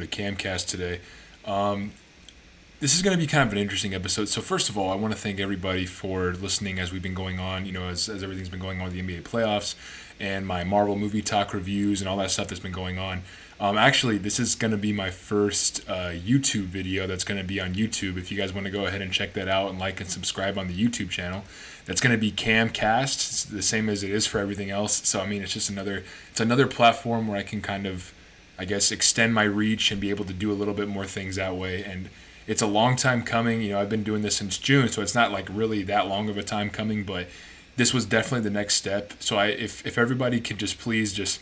episode of Camcast today. Um, this is going to be kind of an interesting episode. So first of all, I want to thank everybody for listening as we've been going on. You know, as, as everything's been going on with the NBA playoffs and my Marvel movie talk reviews and all that stuff that's been going on. Um, actually, this is going to be my first uh, YouTube video that's going to be on YouTube. If you guys want to go ahead and check that out and like and subscribe on the YouTube channel, that's going to be Camcast. It's the same as it is for everything else. So I mean, it's just another it's another platform where I can kind of, I guess, extend my reach and be able to do a little bit more things that way. And it's a long time coming. You know, I've been doing this since June, so it's not like really that long of a time coming, but this was definitely the next step. So I if if everybody could just please just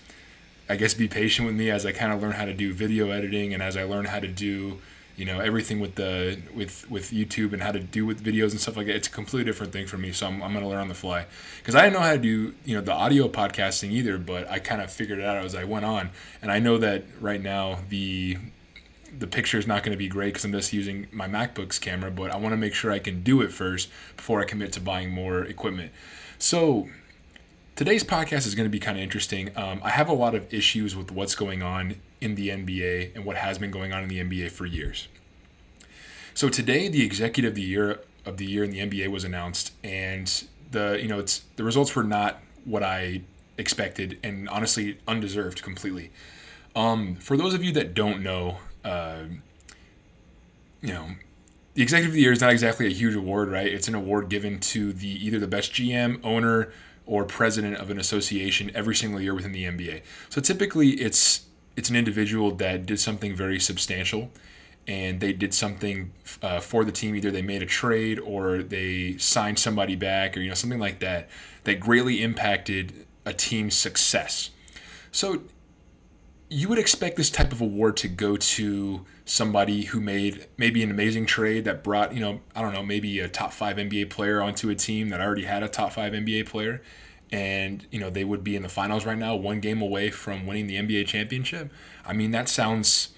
I guess be patient with me as I kind of learn how to do video editing and as I learn how to do you know everything with the with with YouTube and how to do with videos and stuff like that. It's a completely different thing for me, so I'm, I'm gonna learn on the fly because I didn't know how to do you know the audio podcasting either, but I kind of figured it out as I went on, and I know that right now the the picture is not going to be great because I'm just using my MacBook's camera, but I want to make sure I can do it first before I commit to buying more equipment. So Today's podcast is going to be kind of interesting. Um, I have a lot of issues with what's going on in the NBA and what has been going on in the NBA for years. So today, the executive of the year of the year in the NBA was announced, and the you know it's the results were not what I expected, and honestly undeserved completely. Um, for those of you that don't know, uh, you know, the executive of the year is not exactly a huge award, right? It's an award given to the either the best GM, owner, or president of an association every single year within the NBA. So typically it's it's an individual that did something very substantial and they did something uh, for the team either they made a trade or they signed somebody back or you know something like that that greatly impacted a team's success. So you would expect this type of award to go to somebody who made maybe an amazing trade that brought, you know, I don't know, maybe a top five NBA player onto a team that already had a top five NBA player. And, you know, they would be in the finals right now, one game away from winning the NBA championship. I mean, that sounds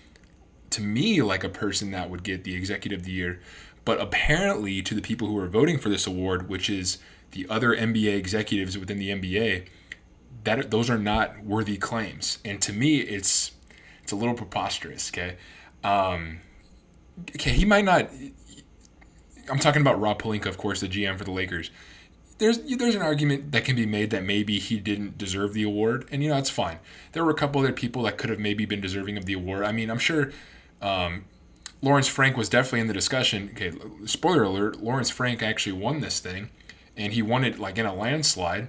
to me like a person that would get the executive of the year. But apparently, to the people who are voting for this award, which is the other NBA executives within the NBA, that those are not worthy claims. And to me, it's it's a little preposterous. Okay, um, okay, he might not. I'm talking about Rob Pelinka, of course, the GM for the Lakers. There's there's an argument that can be made that maybe he didn't deserve the award, and you know that's fine. There were a couple other people that could have maybe been deserving of the award. I mean, I'm sure um, Lawrence Frank was definitely in the discussion. Okay, spoiler alert: Lawrence Frank actually won this thing, and he won it like in a landslide.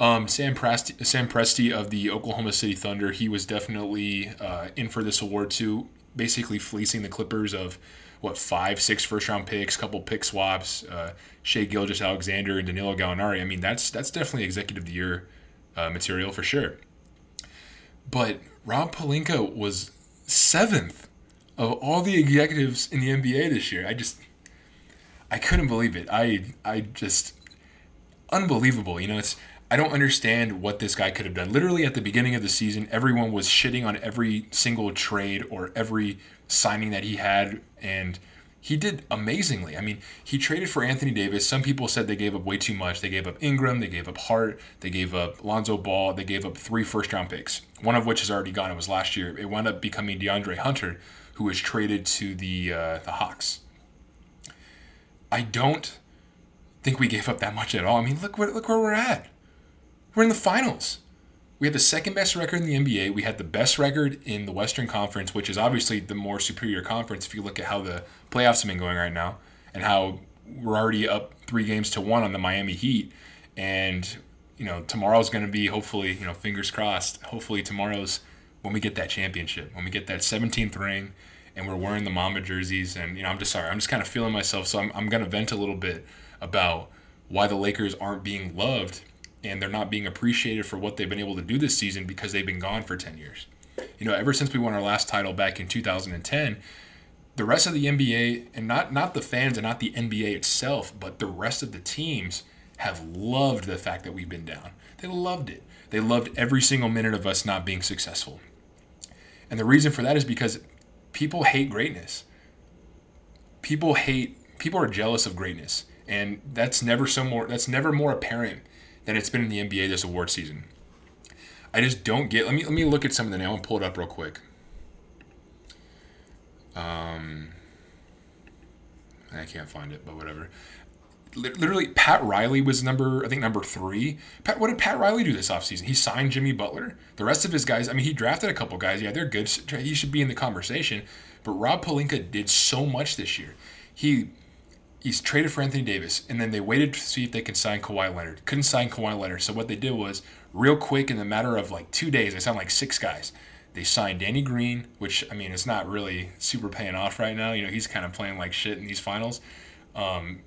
Um, Sam Presti, Sam Presti of the Oklahoma City Thunder, he was definitely uh, in for this award too. Basically, fleecing the Clippers of what five, six first round picks, couple pick swaps, uh, Shai Gilgeous-Alexander and Danilo Gallinari. I mean, that's that's definitely executive of the year uh, material for sure. But Rob Pelinka was seventh of all the executives in the NBA this year. I just I couldn't believe it. I I just unbelievable. You know, it's I don't understand what this guy could have done. Literally at the beginning of the season, everyone was shitting on every single trade or every signing that he had, and he did amazingly. I mean, he traded for Anthony Davis. Some people said they gave up way too much. They gave up Ingram, they gave up Hart, they gave up Lonzo Ball, they gave up three first round picks, one of which is already gone. It was last year. It wound up becoming DeAndre Hunter, who was traded to the uh, the Hawks. I don't think we gave up that much at all. I mean, look where look where we're at. We're in the finals. We had the second best record in the NBA. We had the best record in the Western Conference, which is obviously the more superior conference if you look at how the playoffs have been going right now and how we're already up three games to one on the Miami Heat. And, you know, tomorrow's going to be hopefully, you know, fingers crossed, hopefully tomorrow's when we get that championship, when we get that 17th ring and we're wearing the Mamba jerseys. And, you know, I'm just sorry, I'm just kind of feeling myself. So I'm, I'm going to vent a little bit about why the Lakers aren't being loved and they're not being appreciated for what they've been able to do this season because they've been gone for 10 years. You know, ever since we won our last title back in 2010, the rest of the NBA and not not the fans and not the NBA itself, but the rest of the teams have loved the fact that we've been down. They loved it. They loved every single minute of us not being successful. And the reason for that is because people hate greatness. People hate people are jealous of greatness. And that's never so more that's never more apparent than it's been in the NBA this award season. I just don't get. Let me let me look at some of the. I'm gonna pull it up real quick. Um, I can't find it, but whatever. Literally, Pat Riley was number, I think, number three. Pat, what did Pat Riley do this offseason? He signed Jimmy Butler. The rest of his guys, I mean, he drafted a couple guys. Yeah, they're good. He should be in the conversation. But Rob Pelinka did so much this year. He he's traded for Anthony Davis, and then they waited to see if they could sign Kawhi Leonard. Couldn't sign Kawhi Leonard, so what they did was real quick in the matter of like two days, they signed like six guys. They signed Danny Green, which I mean, it's not really super paying off right now. You know, he's kind of playing like shit in these finals. Um,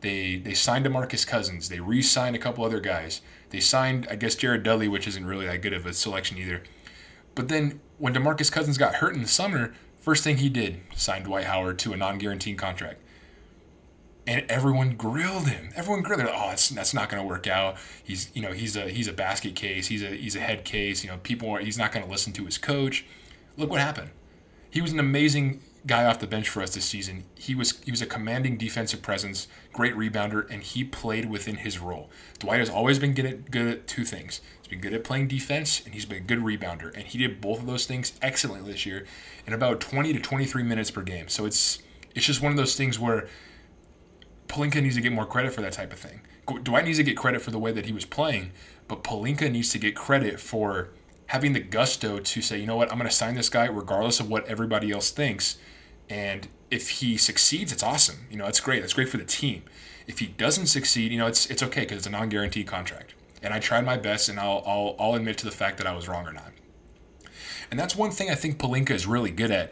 they they signed DeMarcus Cousins. They re-signed a couple other guys. They signed, I guess, Jared Dudley, which isn't really that good of a selection either. But then when DeMarcus Cousins got hurt in the summer, first thing he did, signed Dwight Howard to a non-guaranteed contract and everyone grilled him. Everyone grilled him. Oh, that's that's not going to work out. He's you know he's a he's a basket case. He's a he's a head case. You know people are, he's not going to listen to his coach. Look what happened. He was an amazing guy off the bench for us this season. He was he was a commanding defensive presence, great rebounder, and he played within his role. Dwight has always been good at good at two things. He's been good at playing defense, and he's been a good rebounder, and he did both of those things excellently this year, in about 20 to 23 minutes per game. So it's it's just one of those things where Pelinka needs to get more credit for that type of thing. Dwight needs to get credit for the way that he was playing, but Pelinka needs to get credit for having the gusto to say, you know what, I'm going to sign this guy regardless of what everybody else thinks. And if he succeeds, it's awesome. You know, that's great. That's great for the team. If he doesn't succeed, you know, it's it's okay because it's a non-guaranteed contract. And I tried my best, and I'll, I'll I'll admit to the fact that I was wrong or not. And that's one thing I think Pelinka is really good at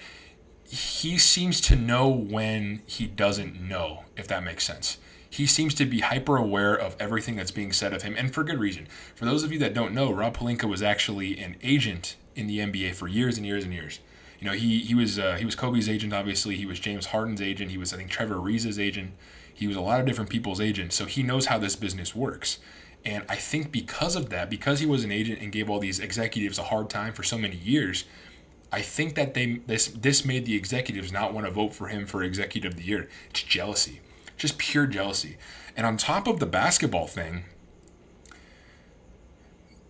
he seems to know when he doesn't know, if that makes sense. He seems to be hyper aware of everything that's being said of him, and for good reason. For those of you that don't know, Rob Pelinka was actually an agent in the NBA for years and years and years. You know, he he was uh, he was Kobe's agent, obviously. He was James Harden's agent. He was, I think, Trevor Ariza's agent. He was a lot of different people's agent, so he knows how this business works. And I think because of that, because he was an agent and gave all these executives a hard time for so many years, I think that they this this made the executives not want to vote for him for executive of the year. It's jealousy, just pure jealousy. And on top of the basketball thing,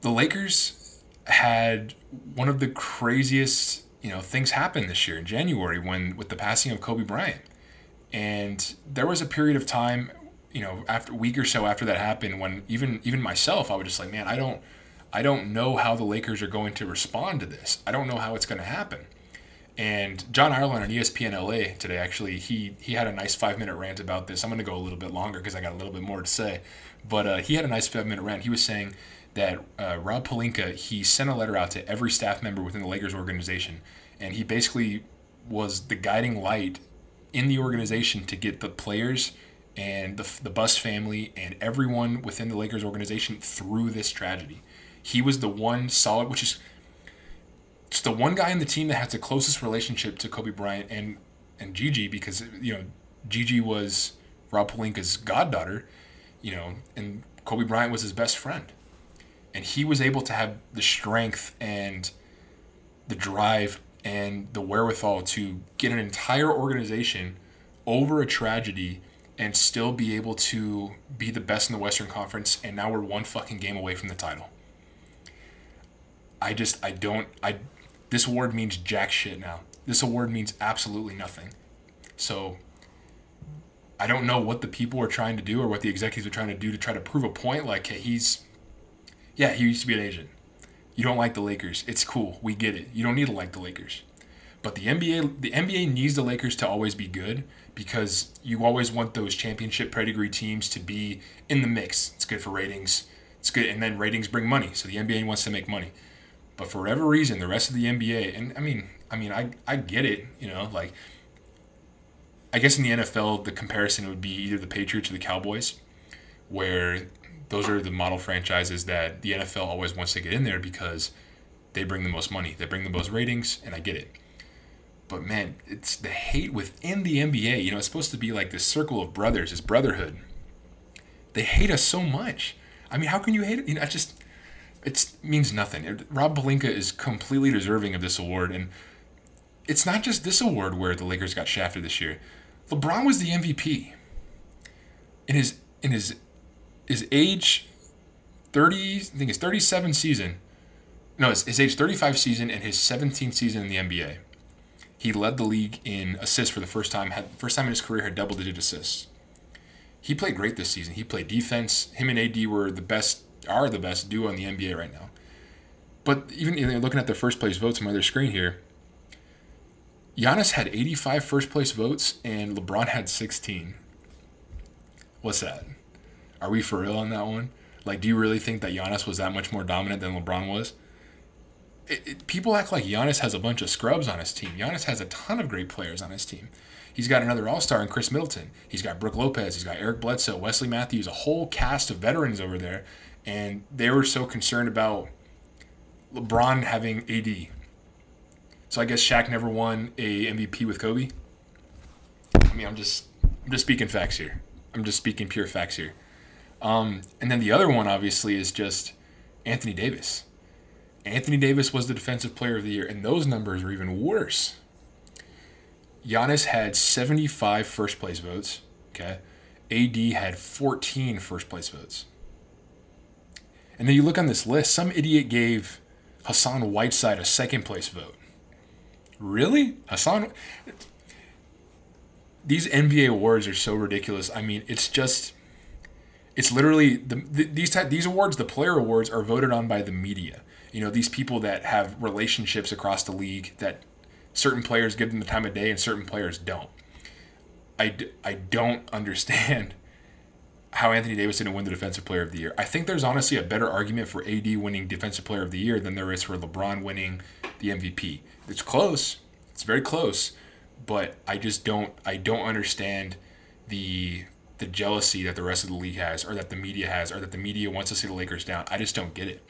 the Lakers had one of the craziest you know things happen this year in January when with the passing of Kobe Bryant. And there was a period of time, you know, after a week or so after that happened, when even even myself, I was just like, man, I don't I don't know how the Lakers are going to respond to this. I don't know how it's going to happen. And John Ireland on ESPN LA today, actually, he he had a nice five minute rant about this. I'm going to go a little bit longer because I got a little bit more to say. But uh, he had a nice five minute rant. He was saying that uh, Rob Pelinka he sent a letter out to every staff member within the Lakers organization, and he basically was the guiding light in the organization to get the players and the, the Buss family and everyone within the Lakers organization through this tragedy. He was the one solid, which is just the one guy in the team that has the closest relationship to Kobe Bryant and and Gigi because you know Gigi was Rob Pelinka's goddaughter, you know, and Kobe Bryant was his best friend, and he was able to have the strength and the drive and the wherewithal to get an entire organization over a tragedy and still be able to be the best in the Western Conference. And now we're one fucking game away from the title. I just I don't I this award means jack shit now. This award means absolutely nothing. So I don't know what the people are trying to do or what the executives are trying to do to try to prove a point like hey, he's yeah, he used to be an agent. You don't like the Lakers. It's cool. We get it. You don't need to like the Lakers. But the NBA the NBA needs the Lakers to always be good because you always want those championship pedigree teams to be in the mix. It's good for ratings. It's good and then ratings bring money. So the NBA wants to make money. But for whatever reason, the rest of the NBA, and I mean, I mean, I I get it, you know, like I guess in the NFL, the comparison would be either the Patriots or the Cowboys, where those are the model franchises that the NFL always wants to get in there because they bring the most money, they bring the most ratings, and I get it. But man, it's the hate within the NBA. You know, it's supposed to be like this circle of brothers, this brotherhood. They hate us so much. I mean, how can you hate it? You know, I just it means nothing. It, Rob Pelinka is completely deserving of this award, and it's not just this award where the Lakers got shafted this year. LeBron was the MVP. In his in his his age, thirty I think his thirty seven season, no, his, his age thirty five season and his seventeenth season in the NBA. He led the league in assists for the first time. Had first time in his career had double digit assists. He played great this season. He played defense. Him and AD were the best, are the best duo in the NBA right now. But even you know, looking at the first place votes on my other screen here, Giannis had 85 first place votes and LeBron had 16. What's that? Are we for real on that one? Like, do you really think that Giannis was that much more dominant than LeBron was? It, it, people act like Giannis has a bunch of scrubs on his team. Giannis has a ton of great players on his team. He's got another All Star in Khris Middleton. He's got Brook Lopez. He's got Eric Bledsoe, Wesley Matthews, a whole cast of veterans over there. And they were so concerned about LeBron having AD. So I guess Shaq never won a MVP with Kobe. I mean, I'm just I'm just speaking facts here. I'm just speaking pure facts here. Um, and then the other one, obviously, is just Anthony Davis. Anthony Davis was the Defensive Player of the Year, and those numbers are even worse. Giannis had 75 first place votes. Okay. AD had 14 first place votes. And then you look on this list, some idiot gave Hassan Whiteside a second place vote. Really? Hassan? These NBA awards are so ridiculous. I mean, it's just it's literally the, the, these type, these awards, the player awards, are voted on by the media. You know, these people that have relationships across the league that certain players give them the time of day and certain players don't. I, I don't understand how Anthony Davis didn't win the Defensive Player of the Year. I think there's honestly a better argument for AD winning Defensive Player of the Year than there is for LeBron winning the MVP. It's close. It's very close, but I just don't I don't understand the the jealousy that the rest of the league has, or that the media has, or that the media wants to see the Lakers down. I just don't get it.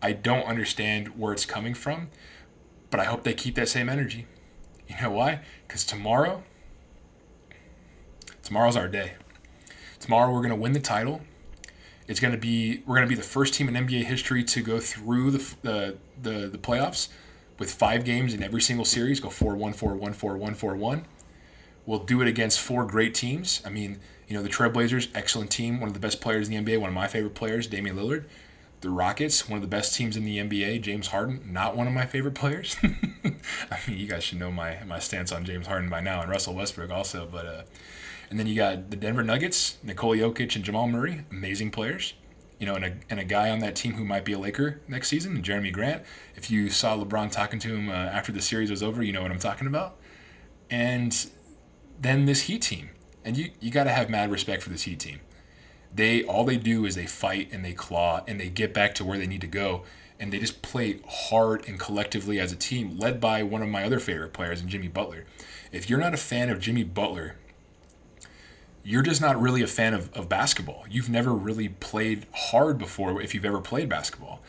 I don't understand where it's coming from, but I hope they keep that same energy. You know why? Because tomorrow, tomorrow's our day. Tomorrow we're gonna win the title. It's gonna be we're gonna be the first team in NBA history to go through the the the, the playoffs with five games in every single series. Go four one four one four one four one. We'll do it against four great teams. I mean, you know, the Trailblazers, excellent team, one of the best players in the NBA, one of my favorite players, Damian Lillard. The Rockets, one of the best teams in the NBA, James Harden, not one of my favorite players. I mean, you guys should know my my stance on James Harden by now, and Russell Westbrook also. But uh, and then you got the Denver Nuggets, Nikola Jokic and Jamal Murray, amazing players. You know, and a, and a guy on that team who might be a Laker next season, Jerami Grant. If you saw LeBron talking to him uh, after the series was over, you know what I'm talking about. And then this Heat team and you you got to have mad respect for this Heat team. They all they do is they fight and they claw and they get back to where they need to go and they just play hard and collectively as a team, led by one of my other favorite players, and Jimmy Butler. If you're not a fan of Jimmy Butler, you're just not really a fan of, of basketball. You've never really played hard before if you've ever played basketball.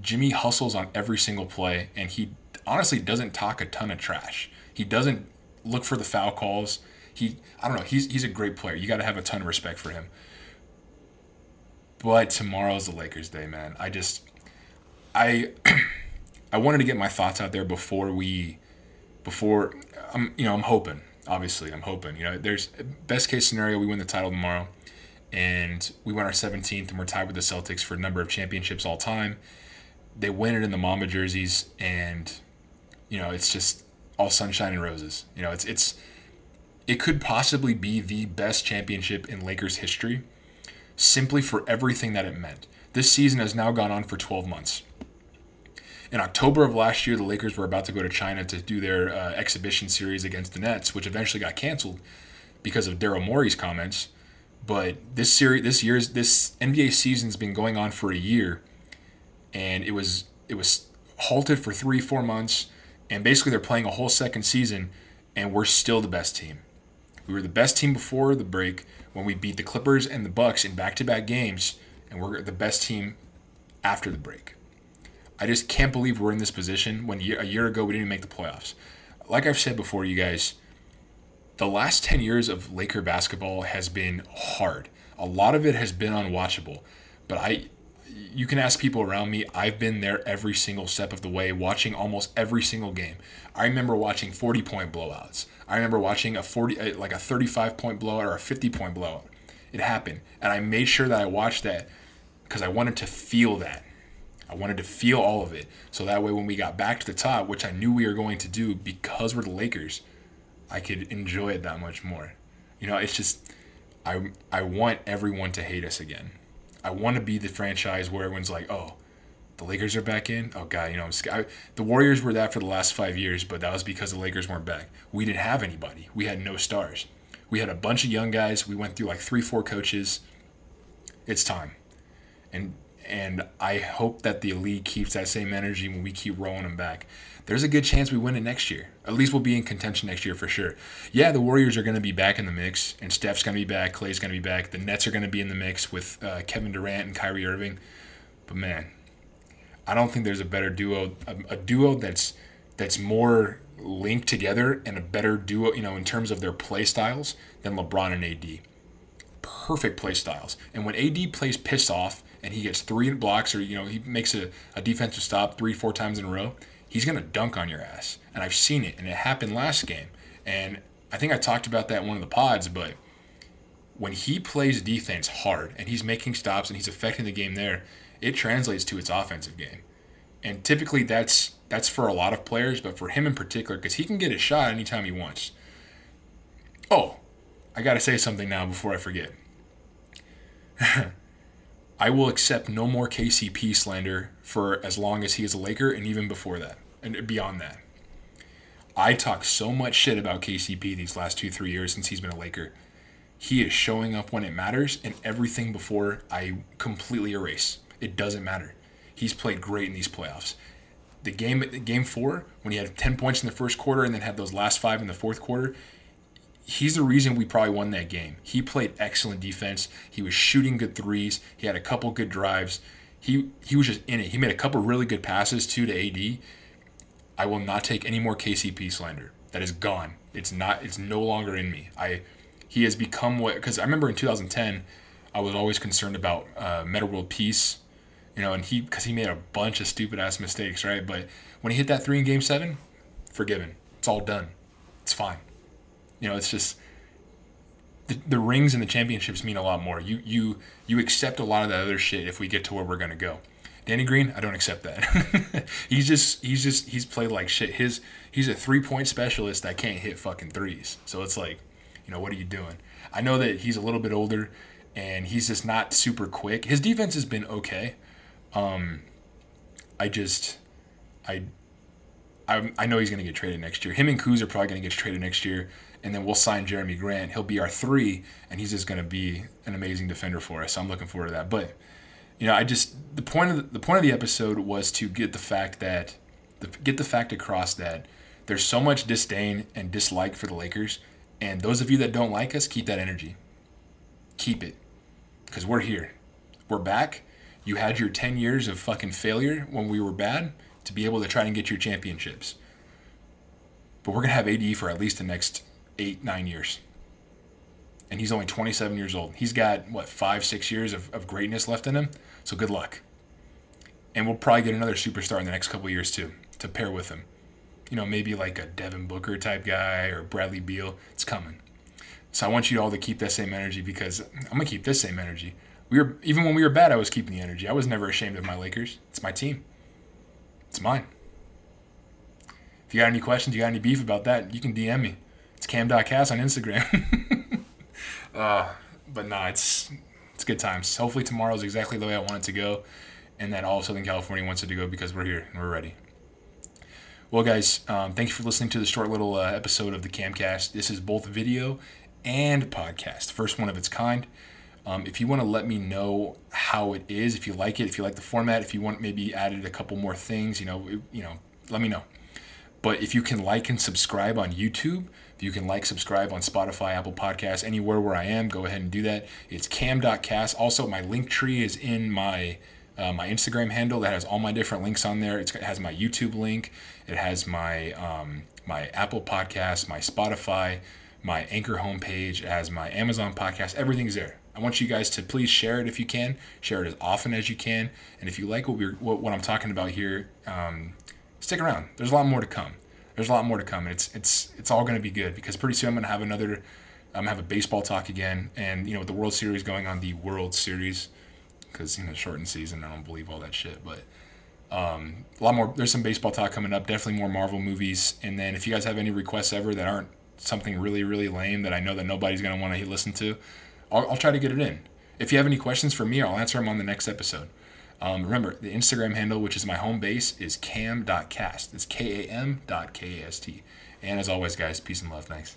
Jimmy hustles on every single play, and he honestly doesn't talk a ton of trash. He doesn't look for the foul calls he I don't know, he's he's a great player. You got to have a ton of respect for him. But tomorrow's the Lakers day, man. I just I I wanted to get my thoughts out there before we before I'm you know, I'm hoping. Obviously, I'm hoping. You know, there's best case scenario we win the title tomorrow and we win our 17th and we're tied with the Celtics for a number of championships all time. They win it in the Mamba jerseys and you know, it's just all sunshine and roses. You know, it's it's it could possibly be the best championship in Lakers history simply for everything that it meant. This season has now gone on for 12 months. In October of last year, the Lakers were about to go to China to do their uh, exhibition series against the Nets, which eventually got canceled because of Daryl Morey's comments. But this series, this year's this NBA season's been going on for a year, and it was it was halted for three four months, and basically they're playing a whole second season, and we're still the best team. We were the best team before the break when we beat the Clippers and the Bucks in back-to-back games, and we're the best team after the break. I just can't believe we're in this position when a year ago we didn't make the playoffs. Like I've said before, you guys, the last 10 years of Laker basketball has been hard. A lot of it has been unwatchable, but I you can ask people around me. I've been there every single step of the way, watching almost every single game. I remember watching 40 point blowouts. I remember watching a 40, like a 35 point blowout or a 50 point blowout. It happened. And I made sure that I watched that because I wanted to feel that. I wanted to feel all of it. So that way, when we got back to the top, which I knew we were going to do because we're the Lakers, I could enjoy it that much more. You know, it's just, I, I want everyone to hate us again. I want to be the franchise where everyone's like, oh, the Lakers are back in. Oh god, you know, I, the Warriors were that for the last five years, but that was because the Lakers weren't back. We didn't have anybody. We had no stars. We had a bunch of young guys. We went through like three, four coaches. It's time, and and I hope that the league keeps that same energy when we keep rolling them back. There's a good chance we win it next year. At least we'll be in contention next year for sure. Yeah, the Warriors are going to be back in the mix, and Steph's going to be back. Clay's going to be back. The Nets are going to be in the mix with uh, Kevin Durant and Kyrie Irving. But man, I don't think there's a better duo, a, a duo that's that's more linked together and a better duo, you know, in terms of their play styles than LeBron and AD. Perfect play styles. And when AD plays pissed off and he gets three blocks or, you know, he makes a, a defensive stop three, four times in a row, he's going to dunk on your ass. And I've seen it, and it happened last game. And I think I talked about that in one of the pods, but when he plays defense hard and he's making stops and he's affecting the game there, it translates to its offensive game. And typically that's that's for a lot of players, but for him in particular, because he can get a shot anytime he wants. Oh, I gotta say something now before I forget. I will accept no more KCP slander for as long as he is a Laker and even before that and beyond that. I talk so much shit about KCP these last two, three years since he's been a Laker. He is showing up when it matters, and everything before I completely erase. It doesn't matter. He's played great in these playoffs. The game, game four, when he had 10 points in the first quarter and then had those last five in the fourth quarter, he's the reason we probably won that game. He played excellent defense. He was shooting good threes. He had a couple good drives. He he was just in it. He made a couple really good passes too to AD. I will not take any more KCP slander. That is gone. It's not. It's no longer in me. I he has become what because I remember in 2010 I was always concerned about uh, Metta World Peace you know, and he because he made a bunch of stupid ass mistakes, right? But when he hit that three in Game Seven, forgiven. It's all done. It's fine. You know, it's just the, the rings and the championships mean a lot more. You you you accept a lot of that other shit if we get to where we're gonna go. Danny Green, I don't accept that. he's just he's just he's played like shit. His he's a three point specialist that can't hit fucking threes. So it's like, you know, what are you doing? I know that he's a little bit older and he's just not super quick. His defense has been okay. Um, I just, I, I, I know he's going to get traded next year. Him and Kuz are probably going to get traded next year, and then we'll sign Jerami Grant. He'll be our three, and he's just going to be an amazing defender for us. So I'm looking forward to that. But, you know, I just the point of the, the point of the episode was to get the fact that, the, get the fact across that there's so much disdain and dislike for the Lakers, and those of you that don't like us, keep that energy. Keep it, because we're here, we're back you had your 10 years of fucking failure when we were bad to be able to try and get your championships. But we're going to have AD for at least the next eight, nine years. And he's only 27 years old. He's got, what, five, six years of, of greatness left in him. So good luck. And we'll probably get another superstar in the next couple years, too, to pair with him. You know, maybe like a Devin Booker type guy or Bradley Beal. It's coming. So I want you all to keep that same energy because I'm going to keep this same energy we were even when we were bad, I was keeping the energy. I was never ashamed of my Lakers. It's my team. It's mine. If you got any questions, you got any beef about that, you can DM me. It's cam.cast on Instagram. uh, but nah, it's it's good times. Hopefully tomorrow's exactly the way I want it to go, and that all of Southern California wants it to go because we're here and we're ready. Well, guys, um, thank you for listening to the short little uh, episode of the Camcast. This is both video and podcast, first one of its kind. Um, if you want to let me know how it is, if you like it, if you like the format, if you want maybe added a couple more things, you know, you know, let me know. But if you can like and subscribe on YouTube, if you can like, subscribe on Spotify, Apple Podcasts, anywhere where I am, go ahead and do that. It's cam.cast. Also, my link tree is in my uh, my Instagram handle that has all my different links on there. It's, it has my YouTube link. It has my um, my Apple Podcast, my Spotify, my Anchor homepage. It has my Amazon podcast. Everything's there. I want you guys to please share it if you can. Share it as often as you can. And if you like what we're what, what I'm talking about here, um, stick around. There's a lot more to come. There's a lot more to come. And it's it's it's all going to be good because pretty soon I'm going to have another I'm gonna have a baseball talk again, and you know with the World Series going on the World Series because you know shortened season. I don't believe all that shit, but um, a lot more. There's some baseball talk coming up. Definitely more Marvel movies, and then if you guys have any requests ever that aren't something really really lame that I know that nobody's gonna want to listen to, I'll, I'll try to get it in. If you have any questions for me, I'll answer them on the next episode. Um, remember, the Instagram handle, which is my home base, is cam.cast. It's K A M dot K A S T. And as always, guys, peace and love. Thanks.